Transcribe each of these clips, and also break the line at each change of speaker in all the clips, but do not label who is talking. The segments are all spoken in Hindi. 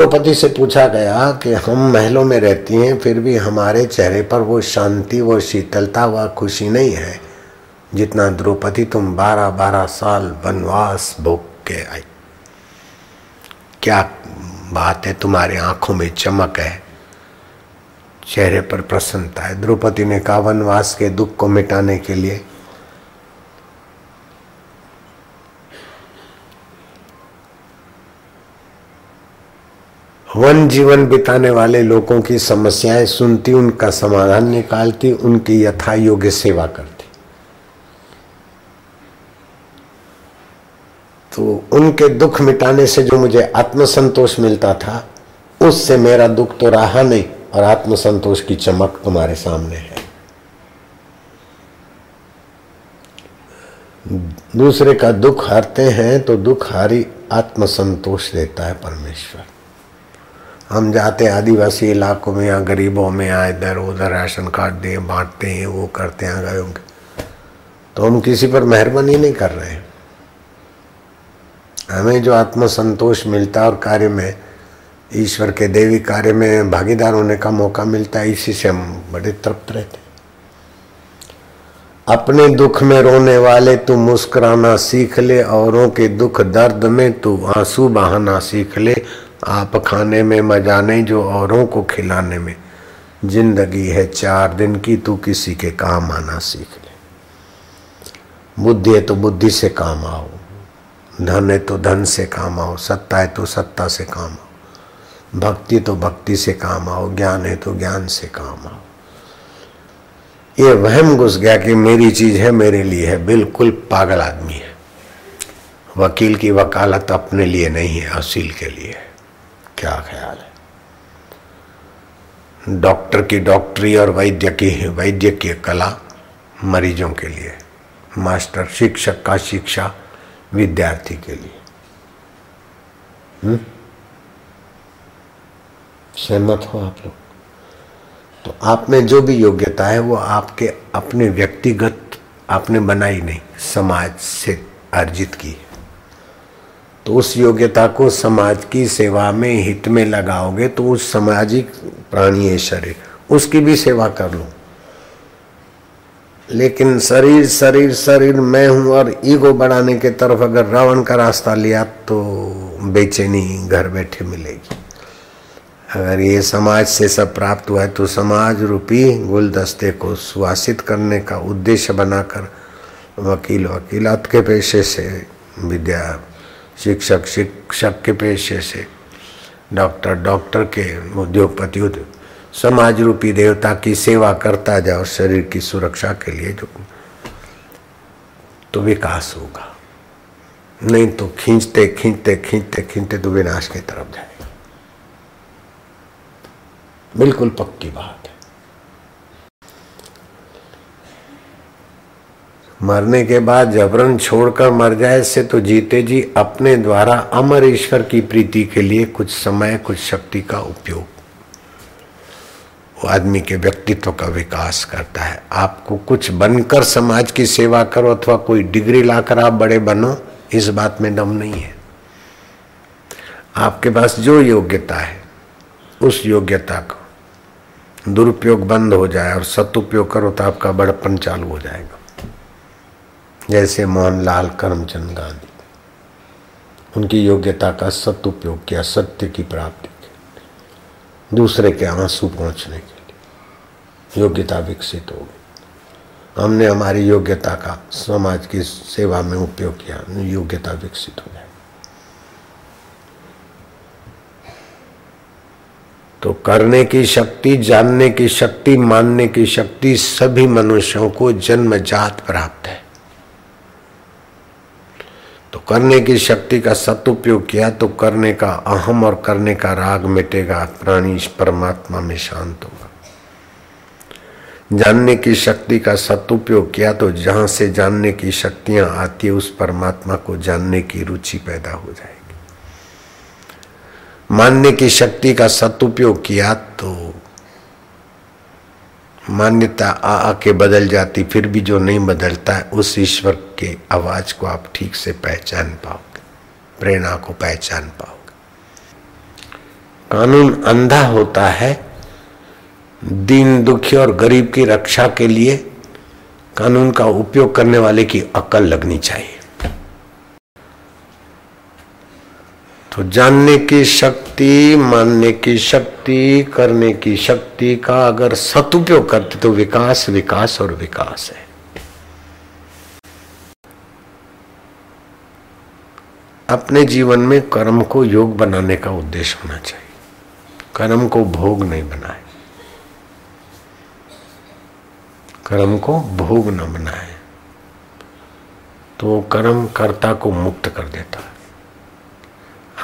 द्रौपदी से पूछा गया कि हम महलों में रहती हैं, फिर भी हमारे चेहरे पर वो शांति, वो शीतलता, व खुशी नहीं है जितना द्रौपदी तुम बारह बारह साल वनवास भोग के आई। क्या बात है, तुम्हारे आँखों में चमक है। चेहरे पर प्रसन्नता है। द्रौपदी ने कहा, वनवास के दुख को मिटाने के लिए वन जीवन बिताने वाले लोगों की समस्याएँ सुनती, उनका समाधान निकालती, उनकी यथा योग्य सेवा करती। तो उनके दुख मिटाने से जो मुझे आत्मसंतोष मिलता था, उससे मेरा दुख तो रहा नहीं, और आत्मसंतोष की चमक तुम्हारे सामने है। दूसरे का दुख हारते हैं तो दुख हारी आत्मसंतोष देता है परमेश्वर। हम जाते हैं आदिवासी इलाकों में या गरीबों में, या इधर उधर राशन कार्ड दे, बांटते हैं, वो करते हैं गए होंगे तो हम किसी पर मेहरबानी नहीं कर रहे हैं। हमें जो आत्मसंतोष मिलता और कार्य में, ईश्वर के देवी कार्य में भागीदार होने का मौका मिलता है, इसी से हम बड़े तृप्त रहते अपने दुख में रोने वाले तू मुस्कुराना सीख ले, औरों के दुख दर्द में तू आँसू बहाना सीख ले आप खाने में मज़ा नहीं जो औरों को खिलाने में। ज़िंदगी है चार दिन की, तू किसी के काम आना सीख ले। बुद्धि है तो बुद्धि से काम आओ। धन है तो धन से काम आओ। सत्ता है तो सत्ता से काम आओ। भक्ति तो भक्ति से काम आओ। ज्ञान है तो ज्ञान से काम आओ। ये वहम घुस गया कि मेरी चीज़ है, मेरे लिए है। बिल्कुल पागल आदमी है। वकील की वकालत अपने लिए नहीं है, असील के लिए है। क्या ख्याल है? डॉक्टर की डॉक्टरी और वैद्य की वैद्य की कला मरीजों के लिए, मास्टर शिक्षक का शिक्षा विद्यार्थी के लिए। हम्म? सहमत हो आप लोग? तो आप में जो भी योग्यता है, वो आपके अपने व्यक्तिगत आपने बनाई नहीं, समाज से अर्जित की है। तो उस योग्यता को समाज की सेवा में हित में लगाओगे तो उस सामाजिक प्राणी है शरीर। उसकी भी सेवा कर लो। लेकिन शरीर शरीर शरीर, मैं हूँ और ईगो बढ़ाने के तरफ़ अगर रावण का रास्ता लिया तो बेचैनी घर बैठे मिलेगी। अगर ये समाज से सब प्राप्त हुआ है तो समाज रूपी गुलदस्ते को सुवासित करने का उद्देश्य बनाकर वकील वकीलात के पेशे से विद्या शिक्षक शिक्षक के पेशे से, डॉक्टर डॉक्टर के उद्योगपति समाज रूपी देवता की सेवा करता और शरीर की सुरक्षा के लिए जो तो विकास होगा। नहीं तो खींचते खींचते खींचते खींचते तो विनाश की तरफ़ जाएगा। बिल्कुल पक्की बात मरने के बाद जबरन छोड़कर मर जाए से तो जीते जी अपने द्वारा अमर ईश्वर की प्रीति के लिए कुछ समय, कुछ शक्ति का उपयोग। वो आदमी के व्यक्तित्व का विकास करता है। आपको कुछ बनकर समाज की सेवा करो अथवा कोई डिग्री लाकर आप बड़े बनो, इस बात में दम नहीं है। आपके पास जो योग्यता है, उस योग्यता को दुरुपयोग बंद हो जाए और सदुपयोग करो तो आपका बड़पन चालू हो जाएगा। जैसे मोहनलाल करमचंद गांधी। उनकी योग्यता का सदुपयोग किया, सत्य की प्राप्ति के, दूसरे के आँसू पहुँचने के लिए। योग्यता विकसित हो गई। हमने हमारी योग्यता का समाज की सेवा में उपयोग किया, योग्यता विकसित हो जाए तो करने की शक्ति, जानने की शक्ति, मानने की शक्ति सभी मनुष्यों को जन्मजात प्राप्त है। तो करने की शक्ति का सदुपयोग किया तो करने का अहम और करने का राग मिटेगा, प्राणी परमात्मा में शांत होगा। जानने की शक्ति का सदुपयोग किया तो जहाँ से जानने की शक्तियाँ आती है, उस परमात्मा को जानने की रुचि पैदा हो जाएगी। मानने की शक्ति का सदुपयोग किया तो मान्यता आ, आके बदल जाती, फिर भी जो नहीं बदलता है, उस ईश्वर के आवाज़ को आप ठीक से पहचान पाओगे, प्रेरणा को पहचान पाओगे। कानून अंधा होता है, दीन दुखी और गरीब की रक्षा के लिए कानून का उपयोग करने वाले की अकल लगनी चाहिए। तो जानने की शक्ति, मानने की शक्ति, करने की शक्ति का अगर सदुपयोग करते तो विकास विकास और विकास है। अपने जीवन में कर्म को योग बनाने का उद्देश्य होना चाहिए। कर्म को भोग नहीं बनाए। कर्म को भोग न बनाए। तो कर्म कर्ता को मुक्त कर देता है।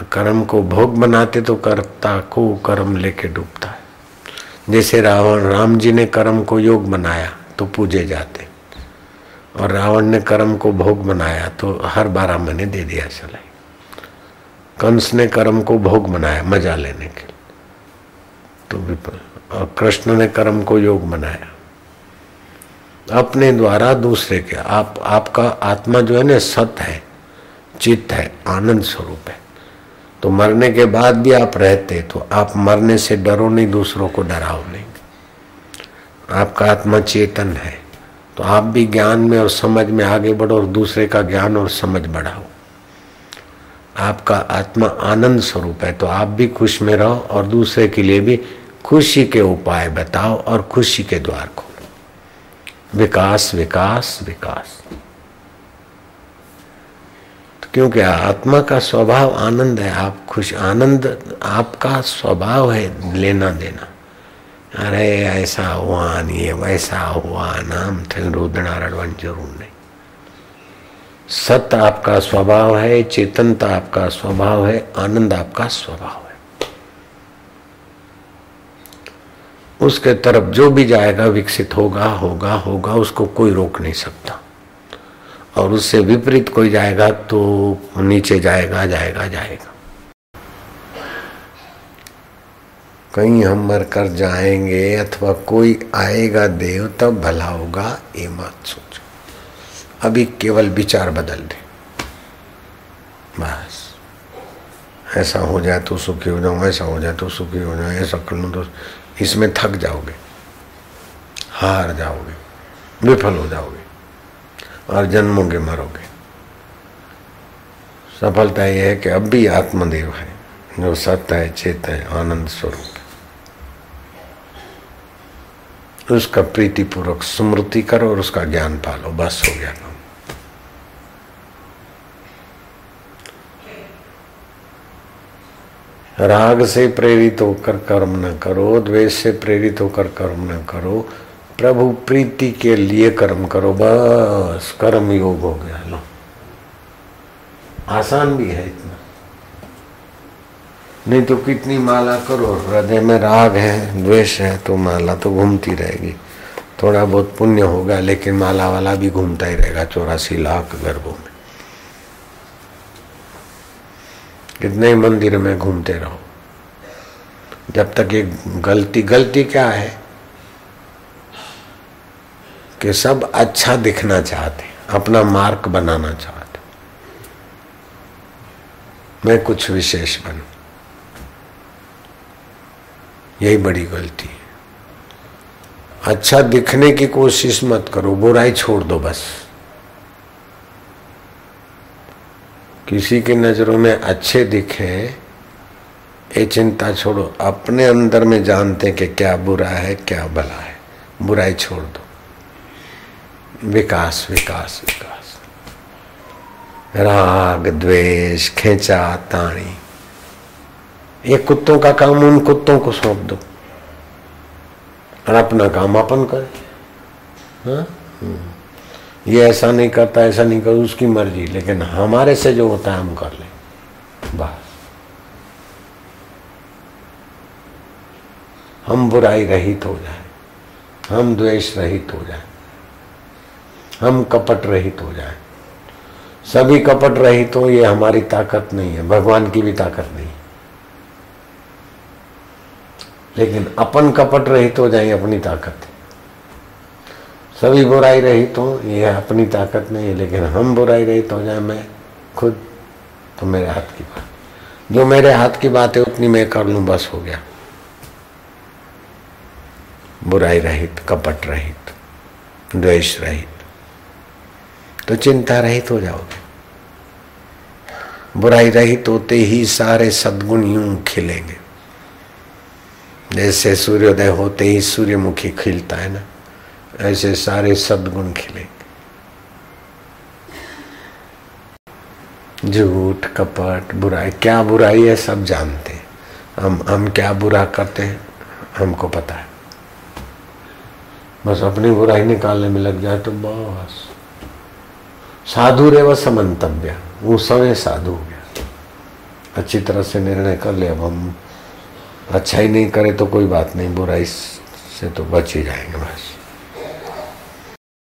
कर्म को भोग बनाते तो कर्ता को कर्म लेके डूबता है। जैसे रावण, राम जी ने कर्म को योग बनाया तो पूजे जाते। और रावण ने कर्म को भोग बनाया तो हर बारह महीने दे दिया चलाई कंस ने कर्म को भोग बनाया मज़ा लेने के लिए। तो विपल, और कृष्ण ने कर्म को योग बनाया। अपने द्वारा दूसरे के, आप, आपका आत्मा जो है ना सत है, चित्त है, आनंद स्वरूप है। तो मरने के बाद भी आप रहते तो आप मरने से डरो नहीं, दूसरों को डराओ नहीं। आपका आत्मा चेतन है तो आप भी ज्ञान में और समझ में आगे बढ़ो और दूसरे का ज्ञान और समझ बढ़ाओ। आपका आत्मा आनंद स्वरूप है तो आप भी खुश में रहो और दूसरे के लिए भी खुशी के उपाय बताओ और खुशी के द्वार खोलो। विकास विकास विकास। क्योंकि आत्मा का स्वभाव आनंद है, आप खुश, आनंद, आपका स्वभाव है लेना देना। अरे, ऐसा हुआ, नहीं, वैसा हुआ, नाम थे रोदना रड़वन ज़रूर नहीं। सत्य आपका स्वभाव है, चेतनता आपका स्वभाव है, आनंद आपका स्वभाव है। उसके तरफ़ जो भी जाएगा, विकसित होगा होगा होगा, उसको कोई रोक नहीं सकता। और उससे विपरीत कोई जाएगा तो नीचे जाएगा जाएगा जाएगा। कहीं हम मर कर जाएँगे अथवा कोई आएगा देव, तब भला होगा, ये मत सोचो। अभी केवल विचार बदल दे। बस। ऐसा हो जाए तो सुखी हो जाऊँ, ऐसा हो जाए तो सुखी हो जाए ऐसा कर लूँ तो इसमें थक जाओगे। हार जाओगे। विफल हो जाओगे। और जन्मोगे मरोगे। सफलता यह है कि अब भी आत्मदेव है, जो सत्य है, चेत है, आनंद स्वरूप उसका प्रीतिपूर्वक स्मृति करो और उसका ज्ञान पालो, बस हो गया राग से प्रेरित होकर कर्म न करो, द्वेष से प्रेरित होकर कर्म न करो प्रभु प्रीति के लिए कर्म करो, बस कर्म योग हो गया लो आसान भी है इतना। नहीं तो कितनी माला करो, हृदय में राग है, द्वेष है तो माला तो घूमती रहेगी। थोड़ा बहुत पुण्य होगा, लेकिन माला वाला भी घूमता ही रहेगा, चौरासी लाख गर्भों में। कितने मंदिर में घूमते रहो। जब तक ये गलती गलती क्या है? कि सब अच्छा दिखना चाहते अपना मार्क बनाना चाहते मैं कुछ विशेष बनू। यही बड़ी गलती है। अच्छा दिखने की कोशिश मत करो, बुराई छोड़ दो बस। किसी की नज़रों में अच्छे दिखे, ये चिंता छोड़ो। अपने अंदर में जानते कि क्या बुरा है, क्या भला है। बुराई छोड़ दो। विकास विकास विकास। राग, द्वेष, खेचा, ताणी। ये कुत्तों का काम, उन कुत्तों को सौंप दो। और अपना काम अपन करे। हाँ? हम्म। ये ऐसा नहीं करता, ऐसा नहीं कर, उसकी मर्ज़ी। लेकिन हमारे से जो होता है, हम कर ले। बस। हम बुराई रहित हो जाए। हम द्वेष रहित हो जाए। हम कपट रहित हो जाए। सभी कपट रहित हो, ये हमारी ताकत नहीं है, भगवान की भी ताकत नहीं। लेकिन अपन कपट रहित हो जाए अपनी ताकत है। सभी बुराई रहित हो, ये अपनी ताकत नहीं है, लेकिन हम बुराई रहित हो जाए, मैं खुद तो मेरे हाथ की बात। जो मेरे हाथ की बात है, उतनी मैं कर लूँ, बस हो गया। बुराई रहित, कपट रहित, द्वेष रहित। तो चिंता रहित हो जाओगे। बुराई रहित होते ही सारे सदगुण यूँ खिलेंगे। जैसे सूर्योदय होते ही सूर्यमुखी खिलता है ना, ऐसे सारे सदगुण खिलेंगे। झूठ, कपट, बुराई, क्या बुराई है सब जानते हैं। हम हम क्या बुरा करते हैं, हमको पता है। बस अपनी बुराई निकालने में लग जाए तो बस। साधु रे व समंतव्य वो समय साधु हो गया। अच्छी तरह से निर्णय कर ले। अब हम अच्छा ही नहीं करें तो कोई बात नहीं। बुराई से तो बच ही जाएँगे बस।